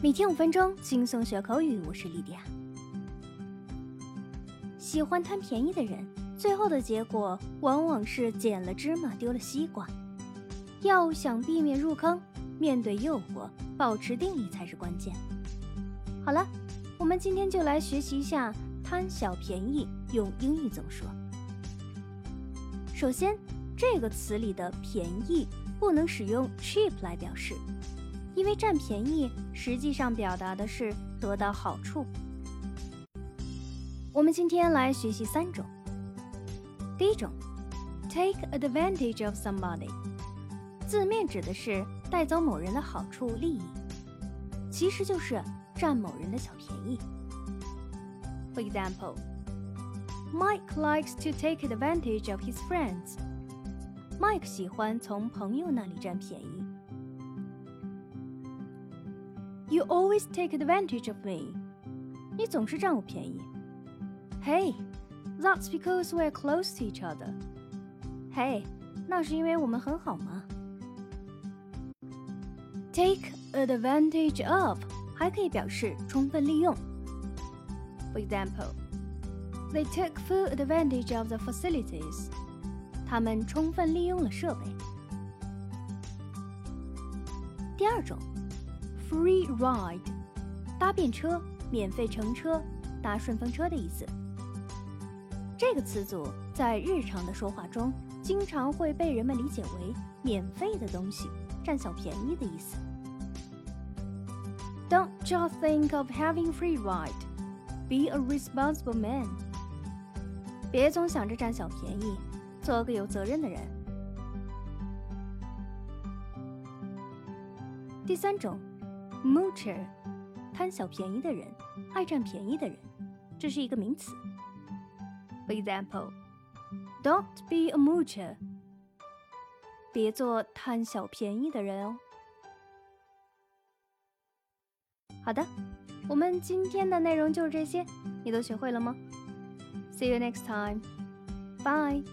每天五分钟，轻松学口语。我是莉迪亚。喜欢贪便宜的人，最后的结果往往是捡了芝麻丢了西瓜。要想避免入坑，面对诱惑，保持定力才是关键。好了，我们今天就来学习一下贪小便宜用英语怎么说。首先，这个词里的“便宜”不能使用 cheap 来表示。因为占便宜实际上表达的是得到好处。我们今天来学习三种。第一种，take advantage of somebody，字面指的是带走某人的好处利益，其实就是占某人的小便宜。For example, Mike likes to take advantage of his friends. Mike 喜欢从朋友那里占便宜。You always take advantage of me. 你总是占我便宜。Hey, that's because we're close to each other. Hey，那是因为我们很好吗？Take advantage of 还可以表示充分利用。For example, they took full advantage of the facilities. 他们充分利用了设备。第二种。 Free ride，搭便车，免费乘车，搭顺风车的意思。这个词组在日常的说话中，经常会被人们理解为免费的东西，占小便宜的意思。Don't just think of having free ride. Be a responsible man. 别总想着占小便宜，做个有责任的人。第三种。Moocher，贪小便宜的人，爱占便宜的人，这是一个名词。For example, don't be a moocher，别做贪小便宜的人哦。好的，我们今天的内容就是这些，你都学会了吗？See you next time. Bye.